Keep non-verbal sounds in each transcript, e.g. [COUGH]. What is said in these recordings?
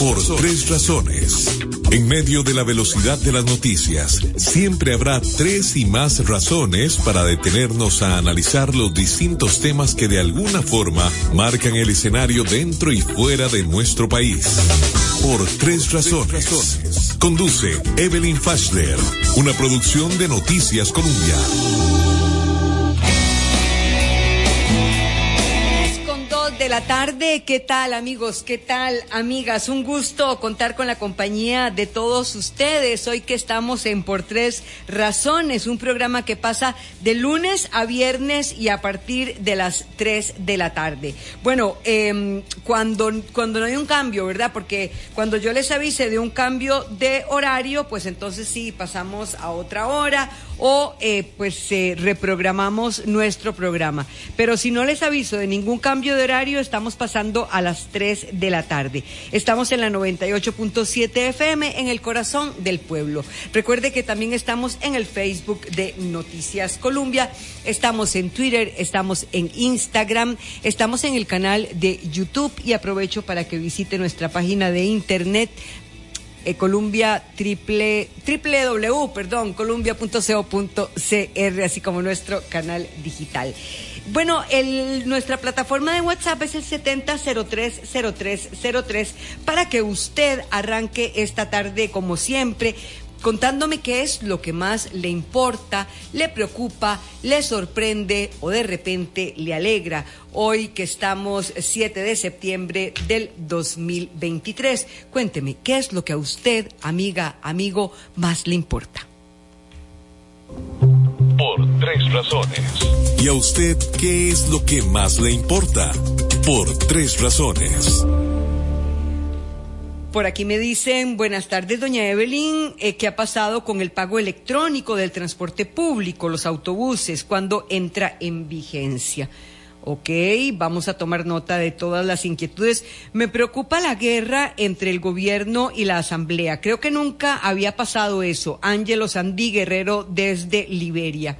Por tres razones. En medio de la velocidad de las noticias, siempre habrá tres y más razones para detenernos a analizar los distintos temas que de alguna forma marcan el escenario dentro y fuera de nuestro país. Por tres razones. Conduce Evelyn Fashler, una producción de Noticias Colombia. De la tarde. ¿Qué tal amigos? ¿Qué tal amigas? Un gusto contar con la compañía de todos ustedes. Hoy que estamos en Por Tres Razones, un programa que pasa de lunes a viernes y a partir de las 3 de la tarde. Bueno, eh, cuando, cuando no hay un cambio, ¿verdad? Porque cuando yo les avise de un cambio de horario, pues entonces sí, pasamos a otra hora o eh, pues eh, reprogramamos nuestro programa. Pero si no les aviso de ningún cambio de horario, estamos pasando a las 3 de la tarde. Estamos en la 98.7 FM en el corazón del pueblo. Recuerde que también estamos en el Facebook de Noticias Colombia, estamos en Twitter, estamos en Instagram, estamos en el canal de YouTube y aprovecho para que visite nuestra página de internet eh, Columbia triple, www, perdón, columbia.co.cr, así como nuestro canal digital. Bueno, nuestra plataforma de WhatsApp es el 70030303 para que usted arranque esta tarde como siempre contándome qué es lo que más le importa, le preocupa, le sorprende o de repente le alegra. Hoy que estamos 7 de septiembre del 2023. Cuénteme, ¿qué es lo que a usted, amiga, amigo, más le importa? Por tres razones. ¿Y a usted qué es lo que más le importa? Por tres razones. Por aquí me dicen, buenas tardes, doña Evelyn, eh, ¿qué ha pasado con el pago electrónico del transporte público, los autobuses, cuando entra en vigencia? Ok, vamos a tomar nota de todas las inquietudes. Me preocupa la guerra entre el gobierno y la asamblea. Creo que nunca había pasado eso. Ángelo Sandí Guerrero desde Liberia.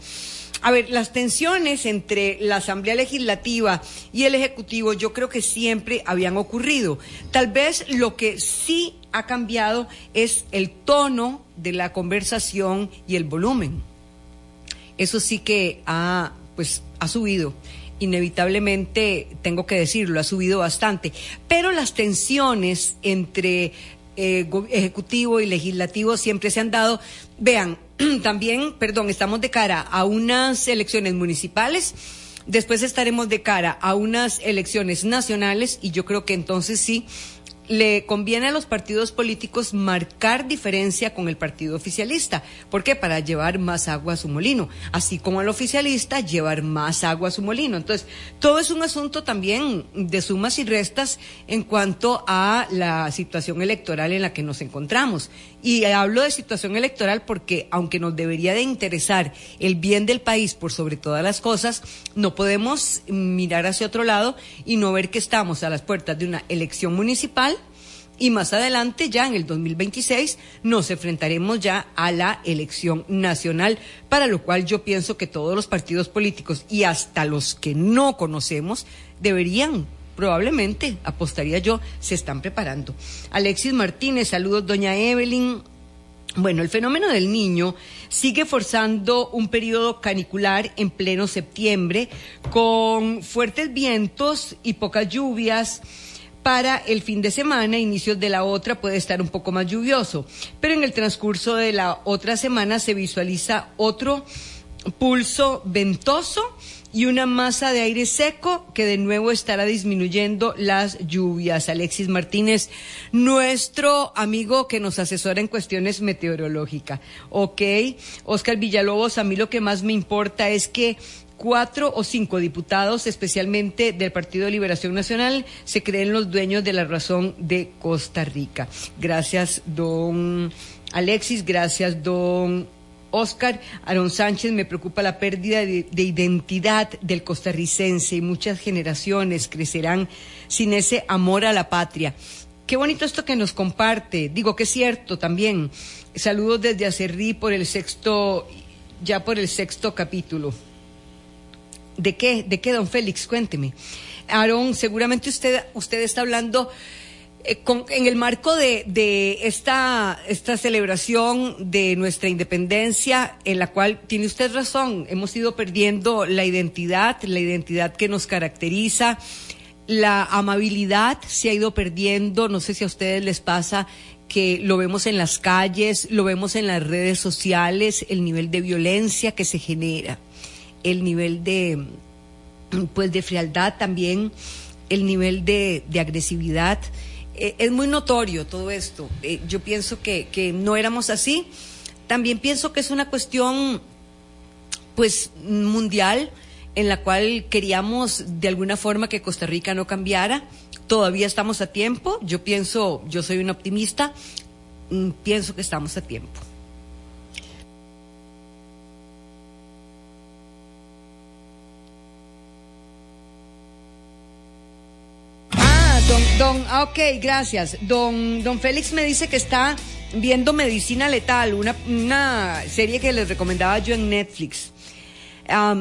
A ver, las tensiones entre la Asamblea Legislativa y el Ejecutivo yo creo que siempre habían ocurrido. Tal vez lo que sí ha cambiado es el tono de la conversación y el volumen. Eso sí que ha, pues, ha subido. Inevitablemente, tengo que decirlo, ha subido bastante. Pero las tensiones entre eh, ejecutivo y legislativo siempre se han dado. Vean, [CLEARS THROAT] también, perdón, estamos de cara a unas elecciones municipales. Después estaremos de cara a unas elecciones nacionales y yo creo que entonces sí le conviene a los partidos políticos marcar diferencia con el partido oficialista. ¿Por qué? Para llevar más agua a su molino. Así como el oficialista, llevar más agua a su molino. Entonces, todo es un asunto también de sumas y restas en cuanto a la situación electoral en la que nos encontramos. Y hablo de situación electoral porque, aunque nos debería de interesar el bien del país por sobre todas las cosas, no podemos mirar hacia otro lado y no ver que estamos a las puertas de una elección municipal y más adelante, ya en el 2026, nos enfrentaremos ya a la elección nacional, para lo cual yo pienso que todos los partidos políticos y hasta los que no conocemos deberían probablemente, apostaría yo, se están preparando. Alexis Martínez, saludos, doña Evelyn. Bueno, el fenómeno del niño sigue forzando un periodo canicular en pleno septiembre con fuertes vientos y pocas lluvias para el fin de semana, inicios de la otra puede estar un poco más lluvioso, pero en el transcurso de la otra semana se visualiza otro pulso ventoso y una masa de aire seco que de nuevo estará disminuyendo las lluvias. Alexis Martínez, nuestro amigo que nos asesora en cuestiones meteorológicas. Ok, Oscar Villalobos, a mí lo que más me importa es que cuatro o cinco diputados, especialmente del Partido de Liberación Nacional, se creen los dueños de la razón de Costa Rica. Gracias, don Alexis, gracias, don Oscar Aaron Sánchez, me preocupa la pérdida de, de, identidad del costarricense y muchas generaciones crecerán sin ese amor a la patria. Qué bonito esto que nos comparte. Digo que es cierto también. Saludos desde Acerrí por el sexto, ya por el sexto capítulo. ¿De qué? ¿De qué, don Félix? Cuénteme. Aarón, seguramente usted, usted está hablando Eh, en el marco de, esta, esta celebración de nuestra independencia, en la cual tiene usted razón, hemos ido perdiendo la identidad, la identidad que nos caracteriza, la amabilidad se ha ido perdiendo, no sé si a ustedes les pasa que lo vemos en las calles, lo vemos en las redes sociales, el nivel de violencia que se genera, el nivel de pues de frialdad también, el nivel de, de agresividad eh, es muy notorio todo esto. Eh, yo pienso que, que, no éramos así. También pienso que es una cuestión, pues, mundial, en la cual queríamos de alguna forma que Costa Rica no cambiara. Todavía estamos a tiempo. Yo pienso, yo soy un optimista, mm, pienso que estamos a tiempo. Don, ok, gracias. Don, don Félix me dice que está viendo Medicina Letal, una, una serie que les recomendaba yo en Netflix.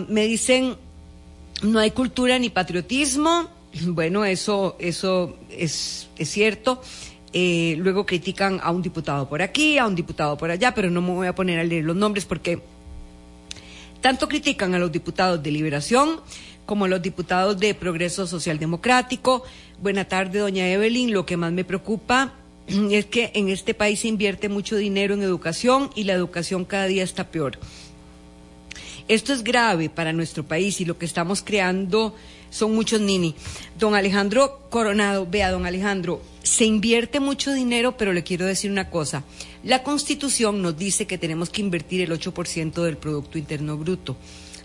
me dicen, no hay cultura ni patriotismo. [LAUGHS] Bueno, eso, eso es, es cierto. Eh, luego critican a un diputado por aquí, a un diputado por allá, pero no me voy a poner a leer los nombres porque tanto critican a los diputados de Liberación como los diputados de Progreso Social Democrático. Buena tarde, doña Evelyn. Lo que más me preocupa [CLEARS THROAT] es que en este país se invierte mucho dinero en educación y la educación cada día está peor. Esto es grave para nuestro país y lo que estamos creando son muchos nini. Don Alejandro Coronado, vea, don Alejandro, se invierte mucho dinero, pero le quiero decir una cosa. La Constitución nos dice que tenemos que invertir el 8% del Producto Interno Bruto.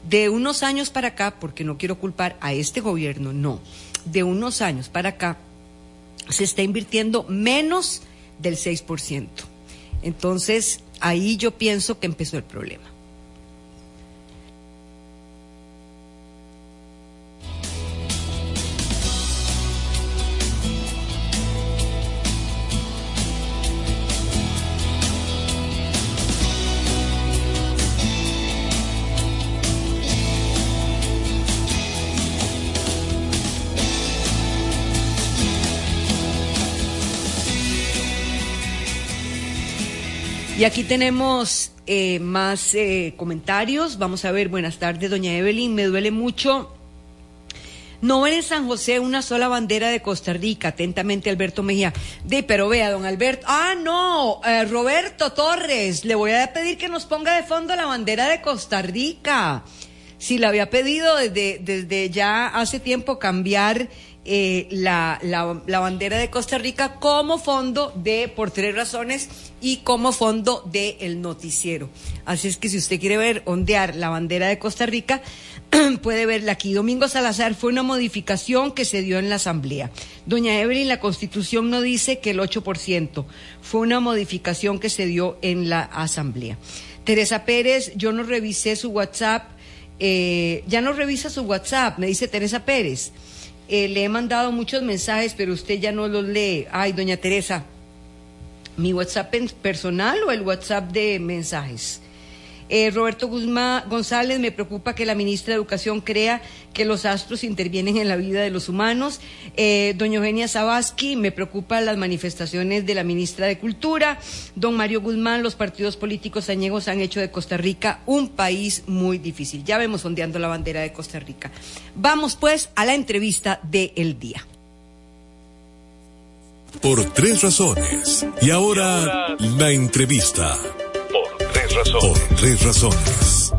De unos años para acá, porque no quiero culpar a este gobierno, no, de unos años para acá se está invirtiendo menos del 6%. Entonces, ahí yo pienso que empezó el problema. Y aquí tenemos eh, más eh, comentarios. Vamos a ver, buenas tardes, doña Evelyn. Me duele mucho no ver en San José una sola bandera de Costa Rica. Atentamente, Alberto Mejía. De, pero vea, don Alberto. Ah, no, eh, Roberto Torres. Le voy a pedir que nos ponga de fondo la bandera de Costa Rica. Si la había pedido desde, desde ya hace tiempo cambiar eh, la, la, bandera de Costa Rica como fondo de Por Tres Razones y como fondo de El Noticiero. Así es que si usted quiere ver, ondear la bandera de Costa Rica, [CLEARS THROAT] puede verla aquí. Domingo Salazar fue una modificación que se dio en la Asamblea. Doña Evelyn, la Constitución no dice que el 8%. Fue una modificación que se dio en la Asamblea. Teresa Pérez, yo no revisé su WhatsApp. Eh, ya no revisa su WhatsApp, me dice Teresa Pérez. Eh, le he mandado muchos mensajes, pero usted ya no los lee. Ay, doña Teresa, ¿mi WhatsApp personal o el WhatsApp de mensajes? Eh, Roberto Guzmán González, me preocupa que la ministra de Educación crea que los astros intervienen en la vida de los humanos. Eh, doña Eugenia Zabaski, me preocupa las manifestaciones de la ministra de Cultura. Don Mario Guzmán, los partidos políticos añegos han hecho de Costa Rica un país muy difícil. Ya vemos ondeando la bandera de Costa Rica. Vamos pues a la entrevista del el día. Por tres razones. Y ahora, la entrevista tres razones.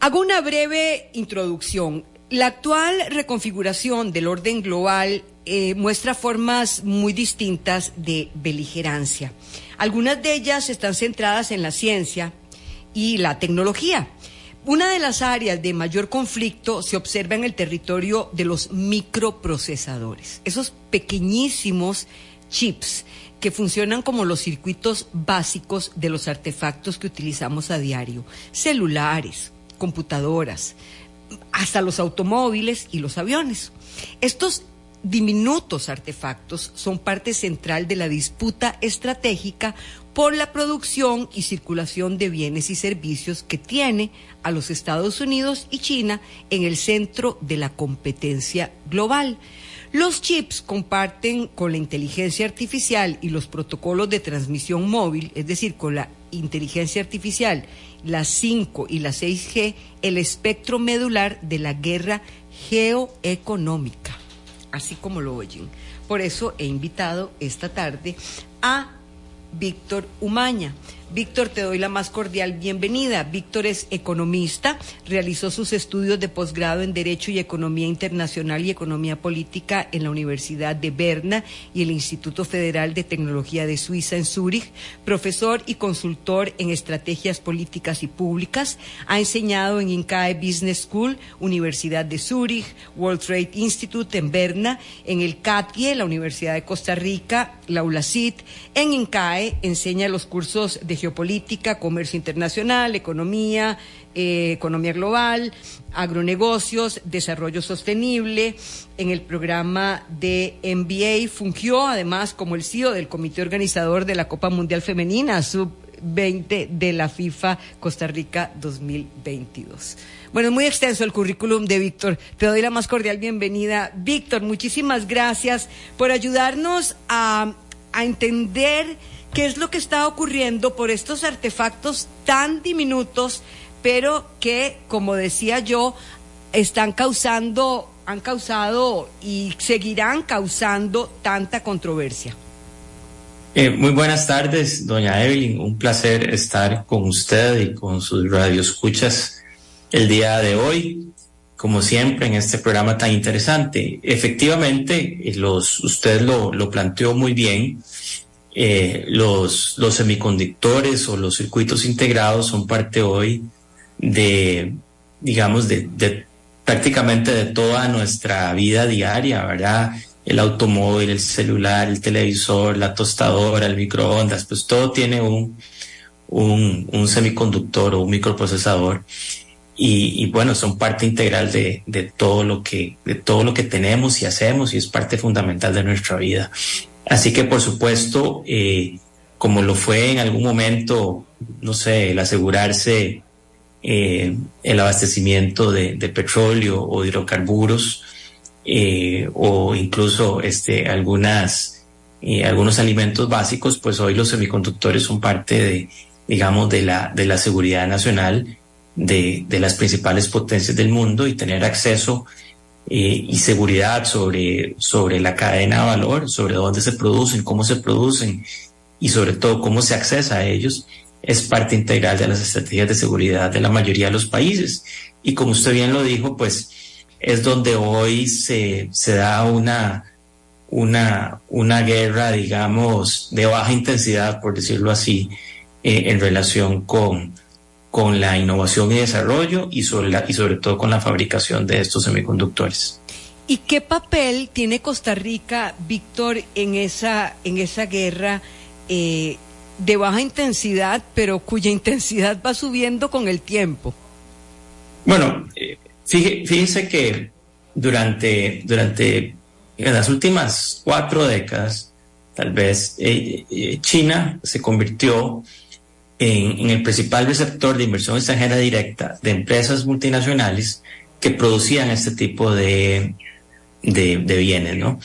Hago una breve introducción. La actual reconfiguración del orden global eh, muestra formas muy distintas de beligerancia. Algunas de ellas están centradas en la ciencia y la tecnología. Una de las áreas de mayor conflicto se observa en el territorio de los microprocesadores, esos pequeñísimos chips que funcionan como los circuitos básicos de los artefactos que utilizamos a diario, celulares, computadoras, hasta los automóviles y los aviones. Estos diminutos artefactos son parte central de la disputa estratégica por la producción y circulación de bienes y servicios que tiene a los Estados Unidos y China en el centro de la competencia global. Los chips comparten con la inteligencia artificial y los protocolos de transmisión móvil, es decir, con la inteligencia artificial, la 5 y la 6G, el espectro medular de la guerra geoeconómica, así como lo oyen. Por eso he invitado esta tarde a Víctor Umaña. Víctor, te doy la más cordial bienvenida. Víctor es economista, realizó sus estudios de posgrado en Derecho y Economía Internacional y Economía Política en la Universidad de Berna y el Instituto Federal de Tecnología de Suiza en Zúrich, profesor y consultor en estrategias políticas y públicas, ha enseñado en INCAE Business School, Universidad de Zúrich, World Trade Institute en Berna, en el CATIE, la Universidad de Costa Rica, la ULACIT, en INCAE enseña los cursos de geopolítica, comercio internacional, economía, eh, economía global, agronegocios, desarrollo sostenible. En el programa de MBA fungió además como el CEO del comité organizador de la Copa Mundial Femenina Sub-20 de la FIFA Costa Rica 2022. Bueno, es muy extenso el currículum de Víctor. Te doy la más cordial bienvenida. Víctor, muchísimas gracias por ayudarnos a entender qué es lo que está ocurriendo por estos artefactos tan diminutos, pero que, como decía yo, están causando, han causado y seguirán causando tanta controversia. Eh, muy buenas tardes, doña Evelyn. Un placer estar con usted y con sus radioescuchas el día de hoy, como siempre, en este programa tan interesante. Efectivamente, los, usted lo, lo planteó muy bien. Eh, los, semiconductores o los circuitos integrados son parte hoy de, digamos, de, prácticamente de toda nuestra vida diaria, ¿verdad? El automóvil, el celular, el televisor, la tostadora, el microondas, pues todo tiene un, un, semiconductor o un microprocesador. Y, y, bueno, son parte integral de, de, todo lo que, de todo lo que tenemos y hacemos y es parte fundamental de nuestra vida. Así que, por supuesto, eh, como lo fue en algún momento, no sé, el asegurarse eh, el abastecimiento de, de, petróleo o hidrocarburos, eh, o incluso este, algunos alimentos básicos, pues hoy los semiconductores son parte de, digamos, de la, de la seguridad nacional de, de las principales potencias del mundo y tener acceso eh, y seguridad sobre, sobre la cadena de valor, sobre dónde se producen, cómo se producen y sobre todo cómo se accesa a ellos, es parte integral de las estrategias de seguridad de la mayoría de los países. Y como usted bien lo dijo, pues es donde hoy se, se da una, una, una guerra, digamos, de baja intensidad, por decirlo así, eh, en relación con, con la innovación y desarrollo y sobre, la, y sobre todo con la fabricación de estos semiconductores. ¿Y qué papel tiene Costa Rica, Víctor, en esa, en esa guerra eh, de baja intensidad, pero cuya intensidad va subiendo con el tiempo? Bueno, eh, fíjese que durante, durante en las últimas cuatro décadas, tal vez, eh, eh, China se convirtió en, en, el principal receptor de inversión extranjera directa de empresas multinacionales que producían este tipo de, de, de bienes, ¿no?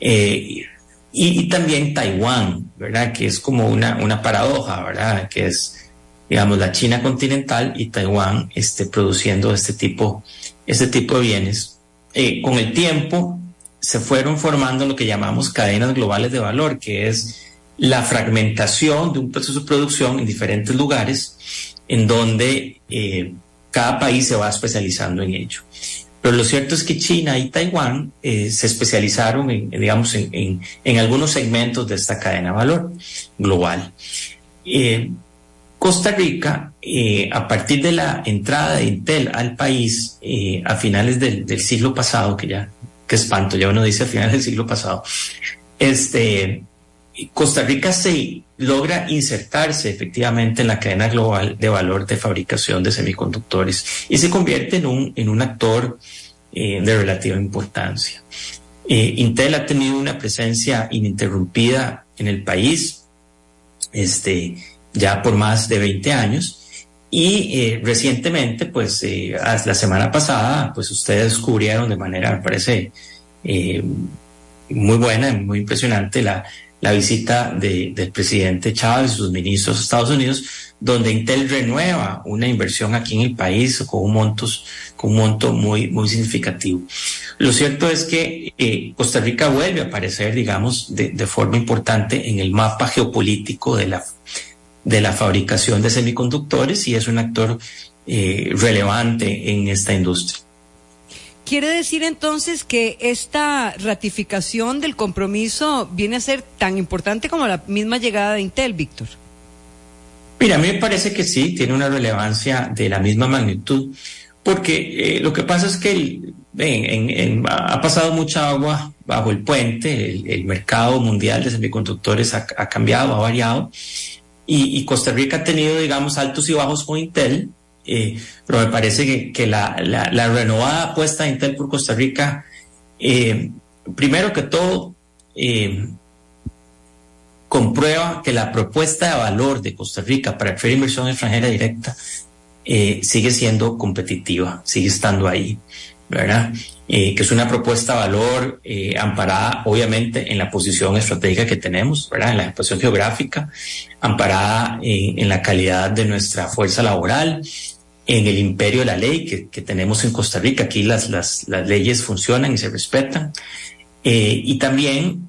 Eh, y, y, también Taiwán, ¿verdad? Que es como una, una paradoja, ¿verdad? Que es, digamos, la China continental y Taiwán este, produciendo este tipo, este tipo de bienes. Eh, con el tiempo se fueron formando lo que llamamos cadenas globales de valor, que es la fragmentación de un proceso de producción en diferentes lugares en donde eh, cada país se va especializando en ello. Pero lo cierto es que China y Taiwán eh, se especializaron en, digamos, en, en, algunos segmentos de esta cadena de valor global. Eh, Costa Rica, eh, a partir de la entrada de Intel al país a finales del, del, siglo pasado, que ya, qué espanto, ya uno dice a finales del siglo pasado, este, Costa Rica se logra insertarse efectivamente en la cadena global de valor de fabricación de semiconductores y se convierte en un, en un actor eh, de relativa importancia. Eh, Intel ha tenido una presencia ininterrumpida en el país este, ya por más de 20 años y eh, recientemente, pues la semana pasada, pues ustedes descubrieron de manera, me parece, muy buena, muy impresionante la, la visita de, del presidente Chávez y sus ministros a Estados Unidos, donde Intel renueva una inversión aquí en el país con un, montos, con un monto muy, significativo. Lo cierto es que eh, Costa Rica vuelve a aparecer, digamos, de, forma importante en el mapa geopolítico de la, de la fabricación de semiconductores y es un actor eh, relevante en esta industria. ¿Quiere decir entonces que esta ratificación del compromiso viene a ser tan importante como la misma llegada de Intel, Víctor? Mira, a mí me parece que sí, tiene una relevancia de la misma magnitud, porque eh, lo que pasa es que ha pasado mucha agua bajo el puente, el, mercado mundial de semiconductores ha, ha cambiado, ha variado, y, y, Costa Rica ha tenido, digamos, altos y bajos con Intel, eh, pero me parece que, la, renovada apuesta de Intel por Costa Rica, eh, primero que todo, eh, comprueba que la propuesta de valor de Costa Rica para atraer inversión extranjera directa sigue siendo competitiva, sigue estando ahí, ¿verdad? Que es una propuesta de valor amparada obviamente en la posición estratégica que tenemos, ¿verdad? En la posición geográfica, amparada en la calidad de nuestra fuerza laboral, en el imperio de la ley que, que tenemos en Costa Rica. Aquí las, las, las leyes funcionan y se respetan. y también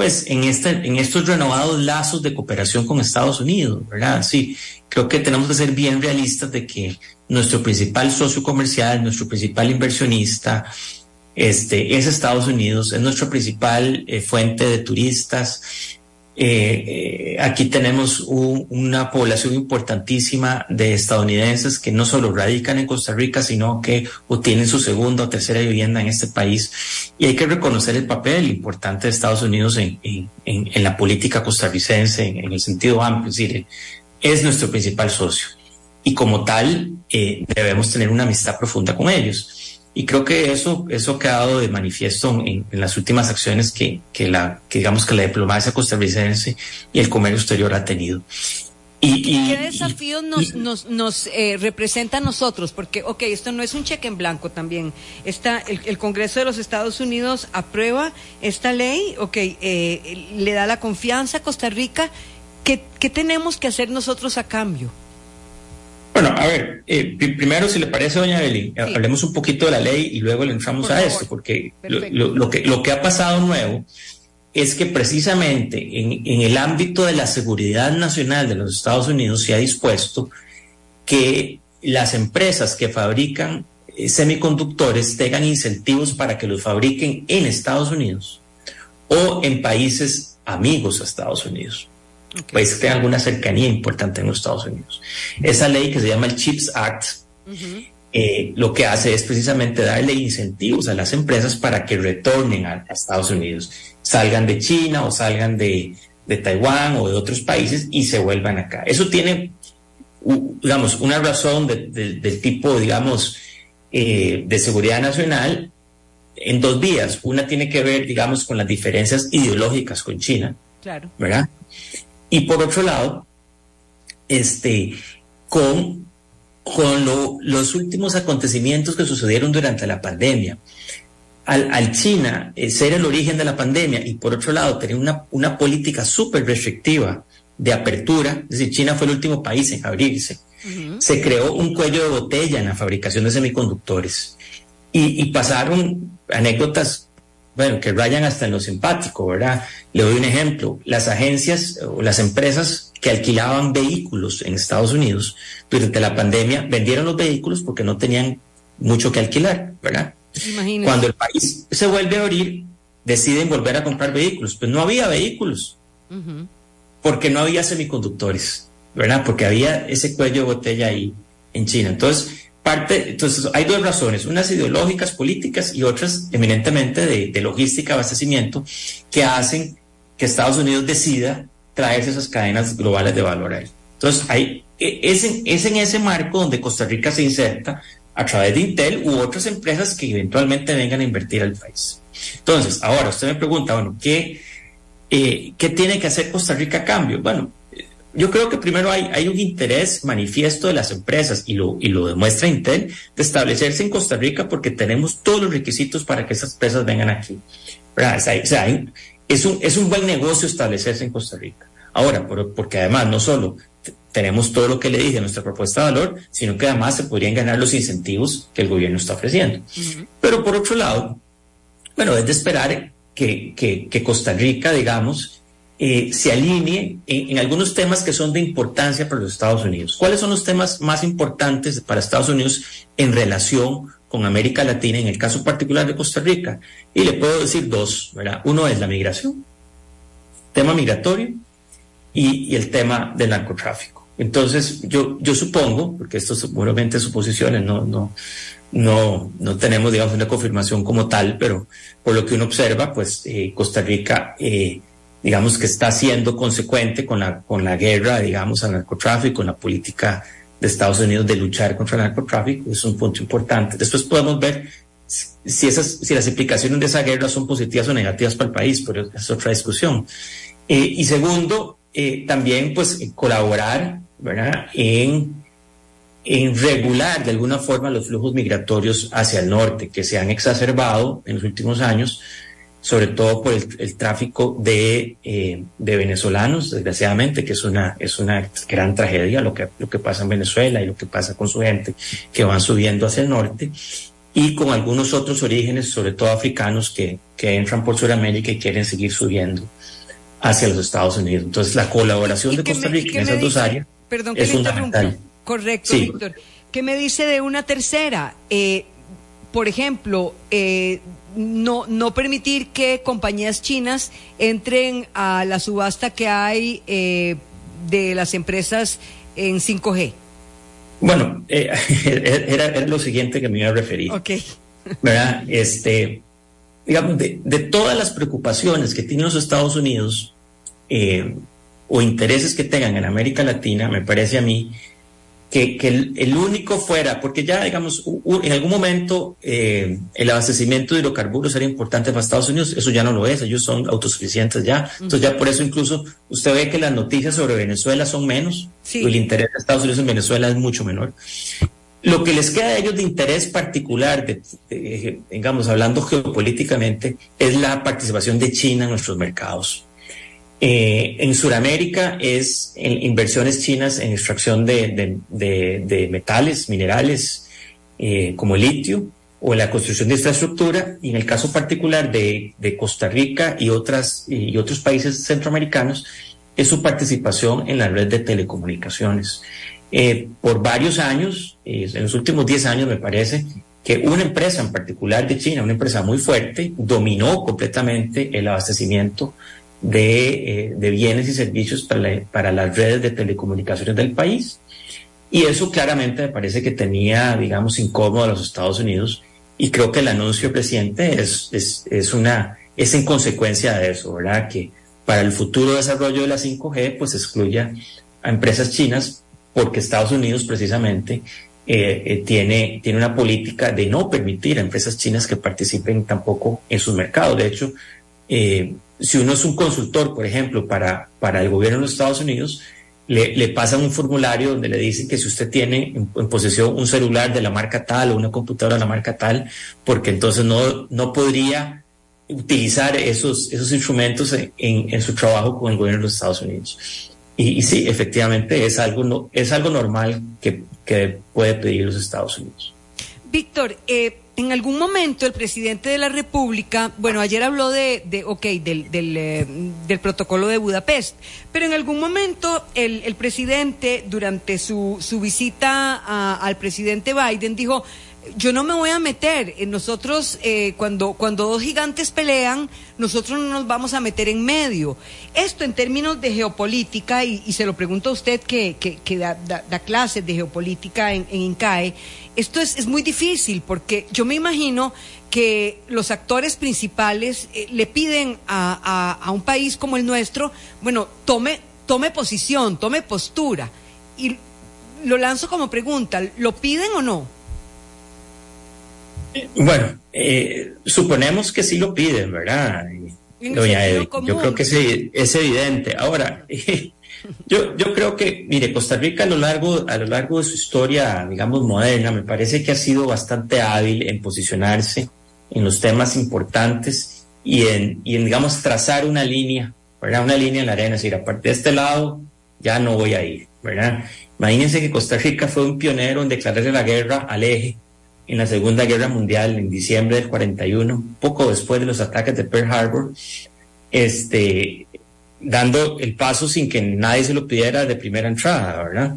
pues en, este, en estos renovados lazos de cooperación con Estados Unidos, ¿verdad? Sí, creo que tenemos que ser bien realistas de que nuestro principal socio comercial, nuestro principal inversionista, este, es Estados Unidos, es nuestra principal eh, fuente de turistas, eh, eh, aquí tenemos un, una población importantísima de estadounidenses que no solo radican en Costa Rica, sino que obtienen su segunda o tercera vivienda en este país. Y hay que reconocer el papel importante de Estados Unidos en, en, en la política costarricense, en, el sentido amplio, es decir, es nuestro principal socio. Y como tal, eh, debemos tener una amistad profunda con ellos. Y creo que eso, eso ha quedado de manifiesto en, en las últimas acciones que, que, la, que digamos que la diplomacia costarricense y el comercio exterior ha tenido. Y, y, ¿Qué desafíos nos, nos, nos eh, representa a nosotros? Porque, ok, esto no es un cheque en blanco también. Está, el, el Congreso de los Estados Unidos aprueba esta ley, ok, eh, le da la confianza a Costa Rica. ¿Qué, ¿Qué tenemos que hacer nosotros a cambio? Bueno, a ver, eh, primero, si le parece, doña Beli, sí. hablemos un poquito de la ley y luego le entramos Por a favor. esto, porque lo, lo, lo, que, lo que ha pasado nuevo es que precisamente en, en, el ámbito de la seguridad nacional de los Estados Unidos se ha dispuesto que las empresas que fabrican eh, semiconductores tengan incentivos para que los fabriquen en Estados Unidos o en países amigos a Estados Unidos okay. países que tengan alguna cercanía importante en los Estados Unidos. Esa ley que se llama el CHIPS Act, uh -huh. eh, lo que hace es precisamente darle incentivos a las empresas para que retornen a, a Estados Unidos, salgan de China o salgan de, de, Taiwán o de otros países y se vuelvan acá. Eso tiene, digamos, una razón de, de, del tipo, digamos, eh, de seguridad nacional en dos vías. Una tiene que ver, digamos, con las diferencias ideológicas con China. Claro. ¿Verdad? Y por otro lado, este, con, con lo, los últimos acontecimientos que sucedieron durante la pandemia. Al, al China eh, ser el origen de la pandemia y por otro lado tener una, una política súper restrictiva de apertura, es decir, China fue el último país en abrirse, uh -huh. se creó un cuello de botella en la fabricación de semiconductores y, y pasaron anécdotas bueno, que rayan hasta en lo simpático, ¿verdad? Le doy un ejemplo. Las agencias o las empresas que alquilaban vehículos en Estados Unidos durante la pandemia vendieron los vehículos porque no tenían mucho que alquilar, ¿verdad? Imagínate. Cuando el país se vuelve a abrir, deciden volver a comprar vehículos. Pues no había vehículos. Uh -huh. Porque no había semiconductores, ¿verdad? Porque había ese cuello de botella ahí en China. Entonces, parte, entonces hay dos razones, unas ideológicas, políticas y otras eminentemente de, de, logística, abastecimiento, que hacen que Estados Unidos decida traerse esas cadenas globales de valor ahí. Entonces, hay, es, en, es en ese marco donde Costa Rica se inserta a través de Intel u otras empresas que eventualmente vengan a invertir al país. Entonces, ahora usted me pregunta, bueno, ¿qué, eh, ¿qué tiene que hacer Costa Rica a cambio? Bueno, yo creo que primero hay, hay un interés manifiesto de las empresas y lo, y lo demuestra Intel de establecerse en Costa Rica porque tenemos todos los requisitos para que esas empresas vengan aquí. O sea, es, un, es un buen negocio establecerse en Costa Rica. Ahora, porque además no solo tenemos todo lo que le dije de nuestra propuesta de valor, sino que además se podrían ganar los incentivos que el gobierno está ofreciendo. Pero por otro lado, bueno, es de esperar que, que Costa Rica, digamos, eh, se alinee en, algunos temas que son de importancia para los Estados Unidos. ¿Cuáles son los temas más importantes para Estados Unidos en relación con América Latina, en el caso particular de Costa Rica? Y le puedo decir dos. Uno es la migración, tema migratorio, y, el tema del narcotráfico. Entonces, yo, yo supongo, porque esto seguramente suposiciones, no, no, no, no tenemos, digamos, una confirmación como tal, pero por lo que uno observa, pues eh, Costa Rica eh, digamos que está siendo consecuente con la, con la guerra, digamos, al narcotráfico, en la política de Estados Unidos de luchar contra el narcotráfico, es un punto importante. Después podemos ver si, esas, si las implicaciones de esa guerra son positivas o negativas para el país, pero es otra discusión. Eh, y segundo, eh, también pues colaborar ¿verdad? En, en regular de alguna forma los flujos migratorios hacia el norte, que se han exacerbado en los últimos años, sobre todo por el, tráfico de, eh, de, venezolanos, desgraciadamente, que es una, es una gran tragedia lo que, lo que pasa en Venezuela y lo que pasa con su gente, que van subiendo hacia el norte, y con algunos otros orígenes, sobre todo africanos, que, que entran por Sudamérica y quieren seguir subiendo hacia los Estados Unidos. Entonces, la colaboración de Costa Rica en esas dos áreas perdón, es fundamental. Correcto, Víctor. ¿Qué me dice de una tercera? Eh, por ejemplo, eh, no, no permitir que compañías chinas entren a la subasta que hay eh, de las empresas en 5G. Bueno, eh, [LAUGHS] era, lo siguiente que me iba a referir. Ok. ¿Verdad? Este, digamos, de, todas las preocupaciones que tienen los Estados Unidos eh, o intereses que tengan en América Latina, me parece a mí que, el, único fuera, porque ya, digamos, en algún momento eh, el abastecimiento de hidrocarburos era importante para Estados Unidos, eso ya no lo es, ellos son autosuficientes ya. Entonces ya por eso incluso usted ve que las noticias sobre Venezuela son menos, el interés de Estados Unidos en Venezuela es mucho menor. Lo que les queda a ellos de interés particular, digamos, hablando geopolíticamente, es la participación de China en nuestros mercados. Eh, en Sudamérica es en inversiones chinas en extracción de, metales, minerales, eh, como el litio, o en la construcción de infraestructura, y en el caso particular de, Costa Rica y, otras, y otros países centroamericanos, es su participación en la red de telecomunicaciones. Eh, por varios años, en los últimos 10 años me parece, que una empresa en particular de China, una empresa muy fuerte, dominó completamente el abastecimiento eh, de, bienes y servicios para, para, las redes de telecomunicaciones del país. Y eso claramente me parece que tenía, digamos, incómodo a los Estados Unidos. Y creo que el anuncio presidente es, es, es, una, es en consecuencia de eso, ¿verdad? Que para el futuro desarrollo de la 5G, pues excluya a empresas chinas porque Estados Unidos precisamente eh, eh, tiene, tiene una política de no permitir a empresas chinas que participen tampoco en su mercado. De hecho, eh, si uno es un consultor, por ejemplo, para, para el gobierno de los Estados Unidos, le, le pasan un formulario donde le dicen que si usted tiene en, posesión un celular de la marca tal o una computadora de la marca tal, porque entonces no, no podría utilizar esos, esos instrumentos en, en, su trabajo con el gobierno de los Estados Unidos. Y, sí, efectivamente es algo, no, es algo normal que, que puede pedir los Estados Unidos. Víctor, eh, en algún momento el presidente de la República, bueno, ayer habló de, de ok, del, del, eh, del, protocolo de Budapest, pero en algún momento el, el presidente, durante su, su visita al presidente Biden, dijo, yo no me voy a meter. Nosotros, eh, cuando, cuando dos gigantes pelean, nosotros no nos vamos a meter en medio. Esto en términos de geopolítica, y, se lo pregunto a usted que, que, da, da, clases de geopolítica en, en INCAE, esto es, es, muy difícil porque yo me imagino que los actores principales eh, le piden a, a, a un país como el nuestro, bueno, tome, tome posición, tome postura. Y lo lanzo como pregunta, ¿lo piden o no? Bueno, eh, suponemos que sí lo piden, ¿verdad? Doña Yo creo que sí, es evidente. Ahora, [LAUGHS] Yo, yo creo que, mire, Costa Rica a lo largo, a lo largo de su historia, digamos, moderna, me parece que ha sido bastante hábil en posicionarse en los temas importantes y en, y en digamos, trazar una línea, ¿verdad? Una línea en la arena, es decir, a partir de este lado ya no voy a ir, ¿verdad? Imagínense que Costa Rica fue un pionero en declararle la guerra al eje en la Segunda Guerra Mundial en diciembre del 41, poco después de los ataques de Pearl Harbor, este, dando el paso sin que nadie se lo pidiera de primera entrada, ¿verdad?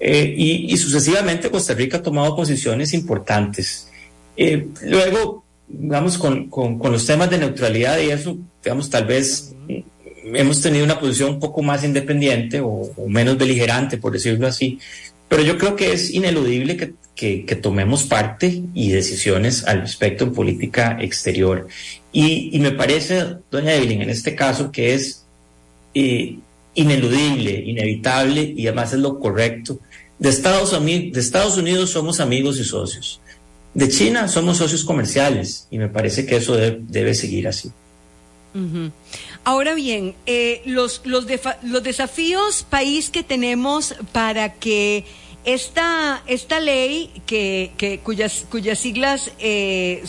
Eh, y, sucesivamente Costa Rica ha tomado posiciones importantes. Eh, luego, vamos con, con, los temas de neutralidad y eso, digamos, tal vez hemos tenido una posición un poco más independiente o, menos beligerante, por decirlo así, pero yo creo que es ineludible que, que, tomemos parte y decisiones al respecto en política exterior. Y, y me parece, doña Evelyn, en este caso, que es eh, ineludible, inevitable y además es lo correcto. De Estados, Unidos somos amigos y socios. De China somos socios comerciales y me parece que eso debe, seguir así. Ahora bien, eh, los, los, los desafíos país que tenemos para que esta, esta ley que, que cuyas, cuyas siglas eh,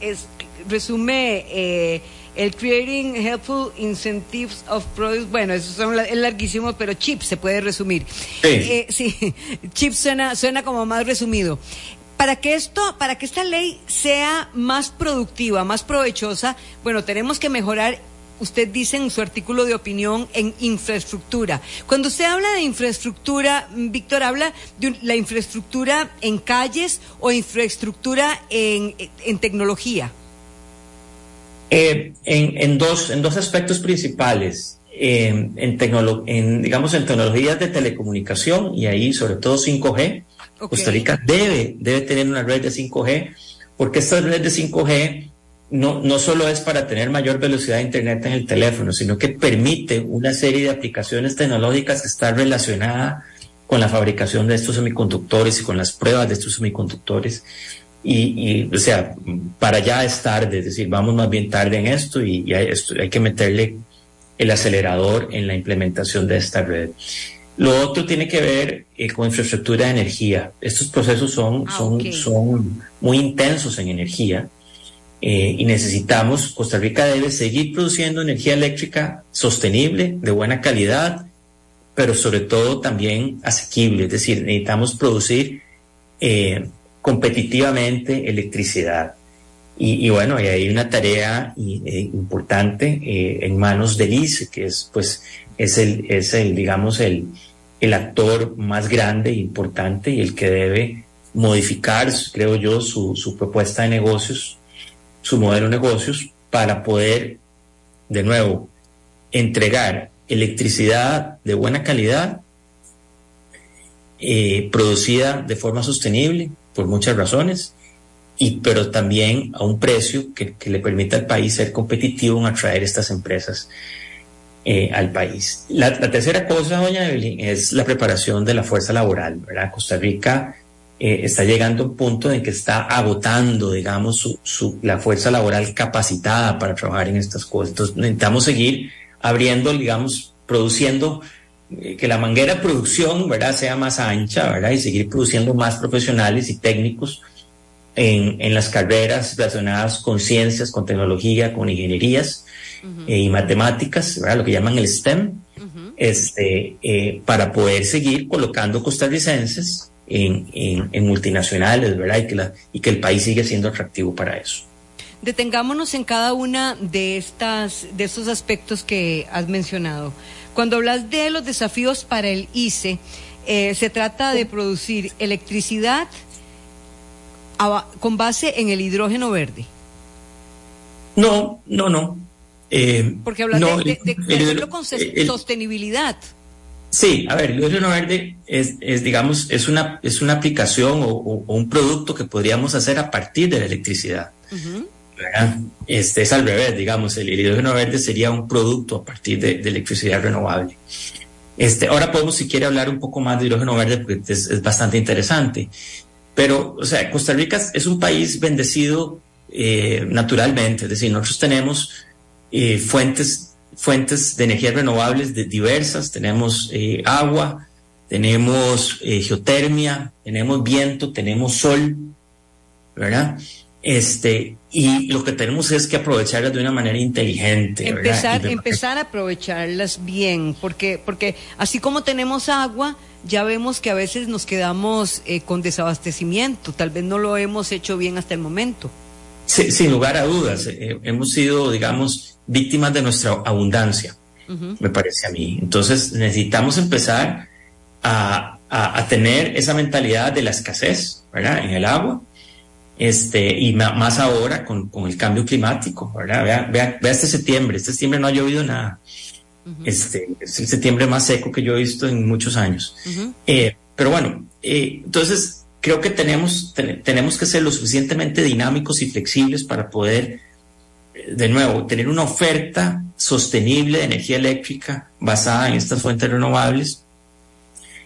es, resume eh, el Creating Helpful Incentives of Products, bueno, eso son, es larguísimo, pero CHIP se puede resumir. Sí, eh, sí [LAUGHS] CHIP suena, suena como más resumido. Para que esto, para que esta ley sea más productiva, más provechosa, bueno, tenemos que mejorar usted dice en su artículo de opinión en infraestructura. Cuando usted habla de infraestructura, Víctor, ¿habla de la infraestructura en calles o infraestructura en, tecnología? Eh, en, dos, en dos aspectos principales. en, en, digamos, en tecnologías de telecomunicación y ahí sobre todo 5G. Costa Rica debe, debe tener una red de 5G porque esta red de 5G no, no solo es para tener mayor velocidad de Internet en el teléfono, sino que permite una serie de aplicaciones tecnológicas que están relacionadas con la fabricación de estos semiconductores y con las pruebas de estos semiconductores. Y, o sea, para ya es tarde, es decir, vamos más bien tarde en esto y, hay, hay, que meterle el acelerador en la implementación de esta red. Lo otro tiene que ver eh, con infraestructura de energía. Estos procesos son, ah, son, son muy intensos en energía eh, y necesitamos, Costa Rica debe seguir produciendo energía eléctrica sostenible, de buena calidad, pero sobre todo también asequible, es decir, necesitamos producir eh, competitivamente electricidad. Y, y, bueno, y hay una tarea eh, importante en manos del ICE, que es, pues, es el, es el digamos, el, el actor más grande e importante y el que debe modificar, creo yo, su, su propuesta de negocios su modelo de negocios para poder, de nuevo, entregar electricidad de buena calidad, eh, producida de forma sostenible por muchas razones, y, pero también a un precio que, le permita al país ser competitivo en atraer estas empresas eh, al país. La, la, tercera cosa, doña Evelyn, es la preparación de la fuerza laboral. ¿verdad? Costa Rica eh, está llegando a un punto en que está agotando, digamos, su, su, la fuerza laboral capacitada para trabajar en estas cosas. Entonces necesitamos seguir abriendo, digamos, produciendo, que la manguera de producción, ¿verdad?, sea más ancha, ¿verdad?, y seguir produciendo más profesionales y técnicos en, en las carreras relacionadas con ciencias, con tecnología, con ingenierías eh, y matemáticas, ¿verdad?, lo que llaman el STEM, este, para poder seguir colocando costarricenses en, multinacionales, ¿verdad? Y que, la, y que el país sigue siendo atractivo para eso. Detengámonos en cada una de estas de estos aspectos que has mencionado. Cuando hablas de los desafíos para el ICE, eh, se trata de producir electricidad con base en el hidrógeno verde. No, no, no. Eh, Porque hablas de, de, con sostenibilidad. Sí, a ver, el hidrógeno verde es, es, digamos, es una, es una aplicación o, un producto que podríamos hacer a partir de la electricidad. Este es al revés, digamos, el, hidrógeno verde sería un producto a partir de, electricidad renovable. Este, ahora podemos, si quiere, hablar un poco más de hidrógeno verde porque es, bastante interesante. Pero, o sea, Costa Rica es un país bendecido eh, naturalmente, es decir, nosotros tenemos eh, fuentes fuentes de energías renovables de diversas, tenemos eh, agua, tenemos geotermia, tenemos viento, tenemos sol, ¿verdad? Este, y lo que tenemos es que aprovecharlas de una manera inteligente. Empezar, empezar a aprovecharlas bien, porque, porque así como tenemos agua, ya vemos que a veces nos quedamos eh, con desabastecimiento, tal vez no lo hemos hecho bien hasta el momento. sin lugar a dudas, eh, hemos sido, digamos, víctimas de nuestra abundancia, me parece a mí. Entonces necesitamos empezar a, a, tener esa mentalidad de la escasez, ¿verdad? En el agua. Este, y más ahora con, con el cambio climático, ¿verdad? Vea, vea, vea, este septiembre, este septiembre no ha llovido nada. Este, es el septiembre más seco que yo he visto en muchos años. eh, pero bueno, eh, entonces creo que tenemos, tenemos que ser lo suficientemente dinámicos y flexibles para poder, eh, de nuevo, tener una oferta sostenible de energía eléctrica basada en estas fuentes renovables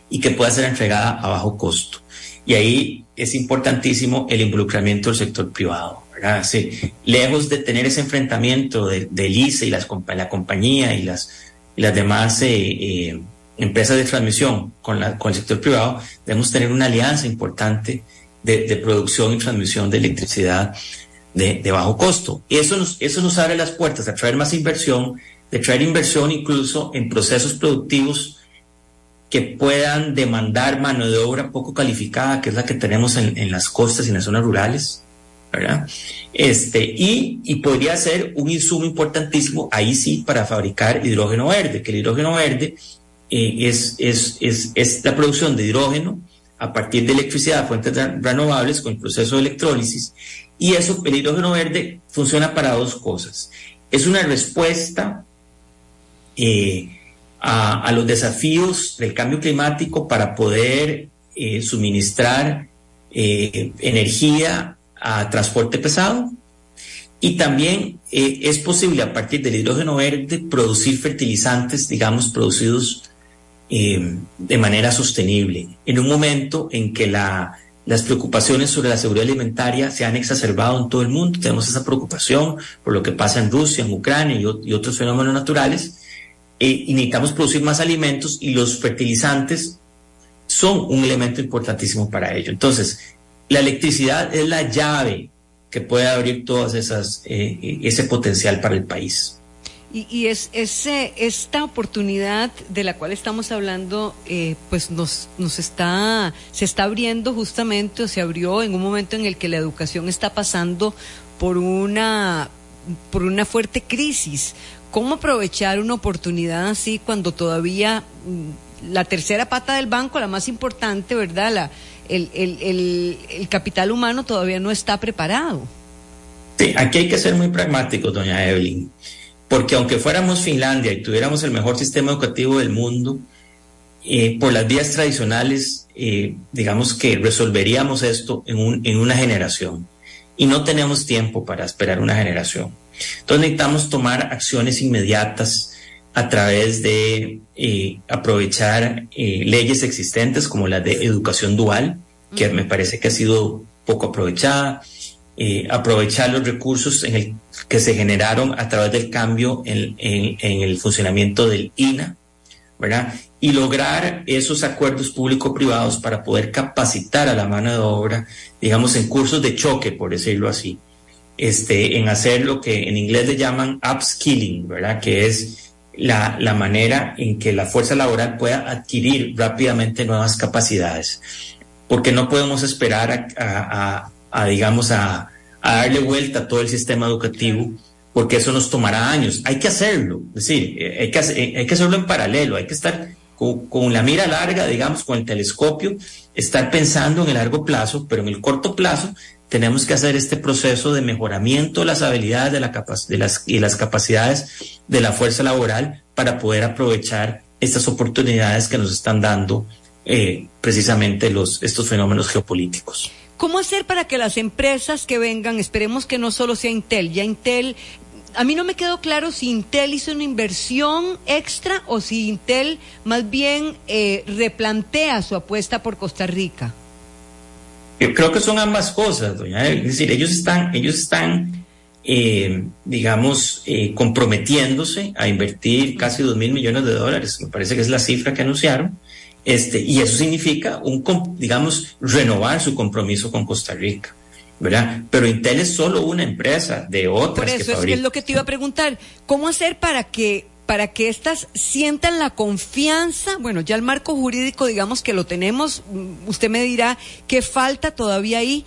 y que pueda ser entregada a bajo costo. Y ahí es importantísimo el involucramiento del sector privado. ¿verdad? Sí, lejos de tener ese enfrentamiento del de ICE y las, la compañía y las, y las demás eh, eh, empresas de transmisión con, la, con el sector privado, debemos tener una alianza importante de, de producción y transmisión de electricidad de, de, bajo costo. Y eso nos, eso nos abre las puertas a traer más inversión, de traer inversión incluso en procesos productivos que puedan demandar mano de obra poco calificada, que es la que tenemos en, en las costas y en las zonas rurales, ¿verdad? Este, y, y, podría ser un insumo importantísimo, ahí sí, para fabricar hidrógeno verde, que el hidrógeno verde eh, es, es, es, es, la producción de hidrógeno a partir de electricidad de fuentes renovables con el proceso de electrólisis, y eso, el hidrógeno verde funciona para dos cosas. Es una respuesta eh, a, los desafíos del cambio climático para poder eh, suministrar eh, energía a transporte pesado y también eh, es posible a partir del hidrógeno verde producir fertilizantes, digamos, producidos de manera sostenible en un momento en que la, las preocupaciones sobre la seguridad alimentaria se han exacerbado en todo el mundo. Tenemos esa preocupación por lo que pasa en Rusia, en Ucrania y otros fenómenos naturales eh, y necesitamos producir más alimentos y los fertilizantes son un elemento importantísimo para ello. Entonces, la electricidad es la llave que puede abrir todas esas eh, ese potencial para el país. Y, y es ese esta oportunidad de la cual estamos hablando, eh, pues nos nos está se está abriendo justamente o se abrió en un momento en el que la educación está pasando por una por una fuerte crisis ¿Cómo aprovechar una oportunidad así cuando todavía la tercera pata del banco, la más importante, ¿verdad? El, capital humano todavía no está preparado. Sí, aquí hay que ser muy pragmáticos, doña Evelyn, porque aunque fuéramos Finlandia y tuviéramos el mejor sistema educativo del mundo, eh, por las vías tradicionales, eh, digamos que resolveríamos esto en, un, en una generación. Y no tenemos tiempo para esperar una generación. Entonces necesitamos tomar acciones inmediatas a través de eh, aprovechar eh, leyes existentes como la de educación dual, que me parece que ha sido poco aprovechada, eh, aprovechar los recursos en el, que se generaron a través del cambio en, en, en el funcionamiento del INA, ¿verdad? Y lograr esos acuerdos público-privados para poder capacitar a la mano de obra, digamos, en cursos de choque, por decirlo así, este, en hacer lo que en inglés le llaman upskilling, ¿verdad? Que es la, la manera en que la fuerza laboral pueda adquirir rápidamente nuevas capacidades. Porque no podemos esperar a, digamos, a, darle vuelta a todo el sistema educativo, porque eso nos tomará años. Hay que hacerlo, es decir, hay que, hay que hacerlo en paralelo, hay que estar con, la mira larga, digamos, con el telescopio, estar pensando en el largo plazo, pero en el corto plazo tenemos que hacer este proceso de mejoramiento de las habilidades de la de las, y las capacidades de la fuerza laboral para poder aprovechar estas oportunidades que nos están dando eh, precisamente los, estos fenómenos geopolíticos. ¿Cómo hacer para que las empresas que vengan, esperemos que no solo sea Intel, ya Intel, a mí no me quedó claro si Intel hizo una inversión extra o si Intel más bien eh, replantea su apuesta por Costa Rica? Yo creo que son ambas cosas, doña. Es decir, ellos están, ellos están eh, digamos, eh, comprometiéndose a invertir casi dos mil millones de dólares, me parece que es la cifra que anunciaron, este, y eso significa, un, digamos, renovar su compromiso con Costa Rica. ¿verdad? Pero Intel es solo una empresa de otras. Por eso es lo que te iba a preguntar. ¿Cómo hacer para que para que éstas sientan la confianza, bueno, ya el marco jurídico, digamos que lo tenemos, mm, usted me dirá qué falta todavía ahí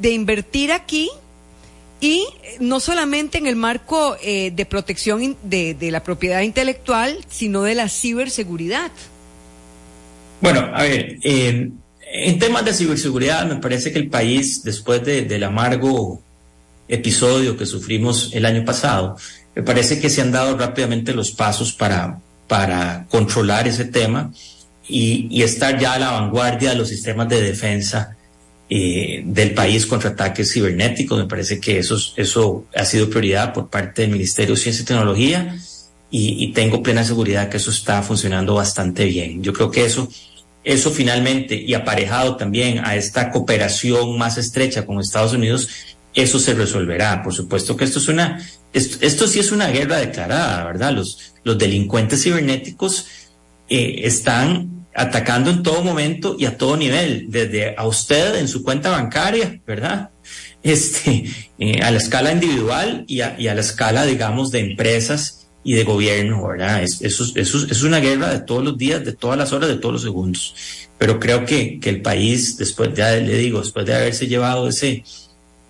de invertir aquí y no solamente en el marco eh, de protección de, la propiedad intelectual, sino de la ciberseguridad. Bueno, a ver, eh, en temas de ciberseguridad me parece que el país, después del amargo episodio que sufrimos el año pasado, me parece que se han dado rápidamente los pasos para, para controlar ese tema y, y estar ya a la vanguardia de los sistemas de defensa eh, del país contra ataques cibernéticos. Me parece que eso, eso ha sido prioridad por parte del Ministerio de Ciencia y Tecnología y, y, tengo plena seguridad que eso está funcionando bastante bien. Yo creo que eso, eso finalmente y aparejado también a esta cooperación más estrecha con Estados Unidos, eso se resolverá. Por supuesto que esto es una, esto, sí es una guerra declarada, ¿verdad? Los, los delincuentes cibernéticos eh, están atacando en todo momento y a todo nivel, desde a usted en su cuenta bancaria, ¿verdad? Este, eh, a la escala individual y a, la escala, digamos, de empresas y de gobierno, ¿verdad? Es, eso, eso, es una guerra de todos los días, de todas las horas, de todos los segundos. Pero creo que, que el país, después, ya le digo, después de haberse llevado ese,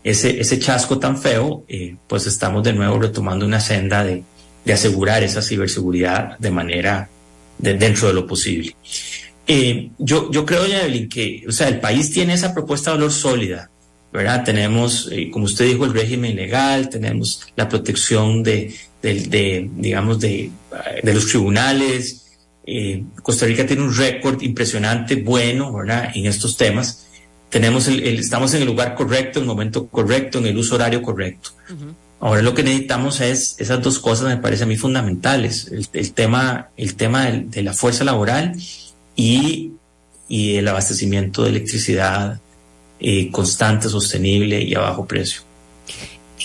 ese, ese chasco tan feo, eh, pues estamos de nuevo retomando una senda de, de asegurar esa ciberseguridad de manera de, dentro de lo posible. Eh, yo, yo creo, Evelyn, que o sea, el país tiene esa propuesta de valor sólida, ¿verdad? Tenemos, eh, como usted dijo, el régimen legal, tenemos la protección de, de, digamos, de, de, los tribunales. Eh, Costa Rica tiene un récord impresionante, bueno, ¿verdad? En estos temas. Tenemos el, estamos en el lugar correcto, en el momento correcto, en el uso horario correcto. Ahora lo que necesitamos es esas dos cosas me parecen a mí fundamentales. El, tema, el tema de, la fuerza laboral y, y, el abastecimiento de electricidad eh, constante, sostenible y a bajo precio.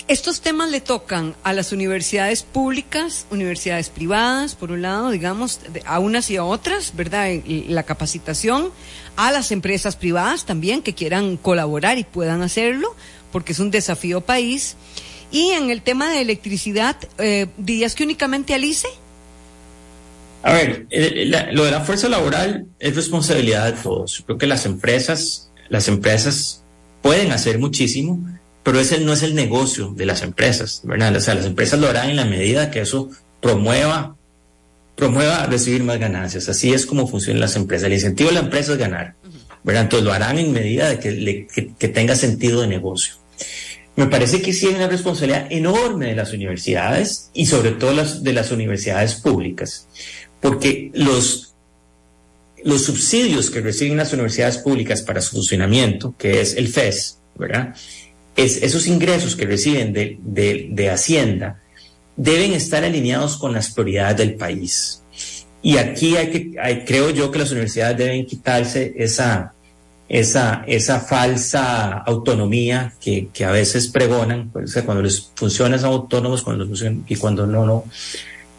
Estos temas le tocan a las universidades públicas, universidades privadas, por un lado, digamos, a unas y a otras, ¿verdad? La capacitación, a las empresas privadas también que quieran colaborar y puedan hacerlo, porque es un desafío país. Y en el tema de electricidad, eh, ¿dirías que únicamente Alice? A ver, lo de la fuerza laboral es responsabilidad de todos. creo que las empresas, las empresas pueden hacer muchísimo, pero ese no es el negocio de las empresas, ¿verdad? O sea, las empresas lo harán en la medida que eso promueva, promueva recibir más ganancias. Así es como funcionan las empresas. El incentivo de la empresa es ganar, ¿verdad? Entonces lo harán en medida de que, que tenga sentido de negocio. Me parece que sí hay una responsabilidad enorme de las universidades y sobre todo las, de las universidades públicas, porque los, los subsidios que reciben las universidades públicas para su funcionamiento, que es el FES, ¿verdad? Es, esos ingresos que reciben de, de Hacienda deben estar alineados con las prioridades del país. Y aquí hay que, hay, creo yo que las universidades deben quitarse esa, esa, esa falsa autonomía que, que a veces pregonan, pues, cuando les funciona son autónomos cuando les funciona, y cuando no, no,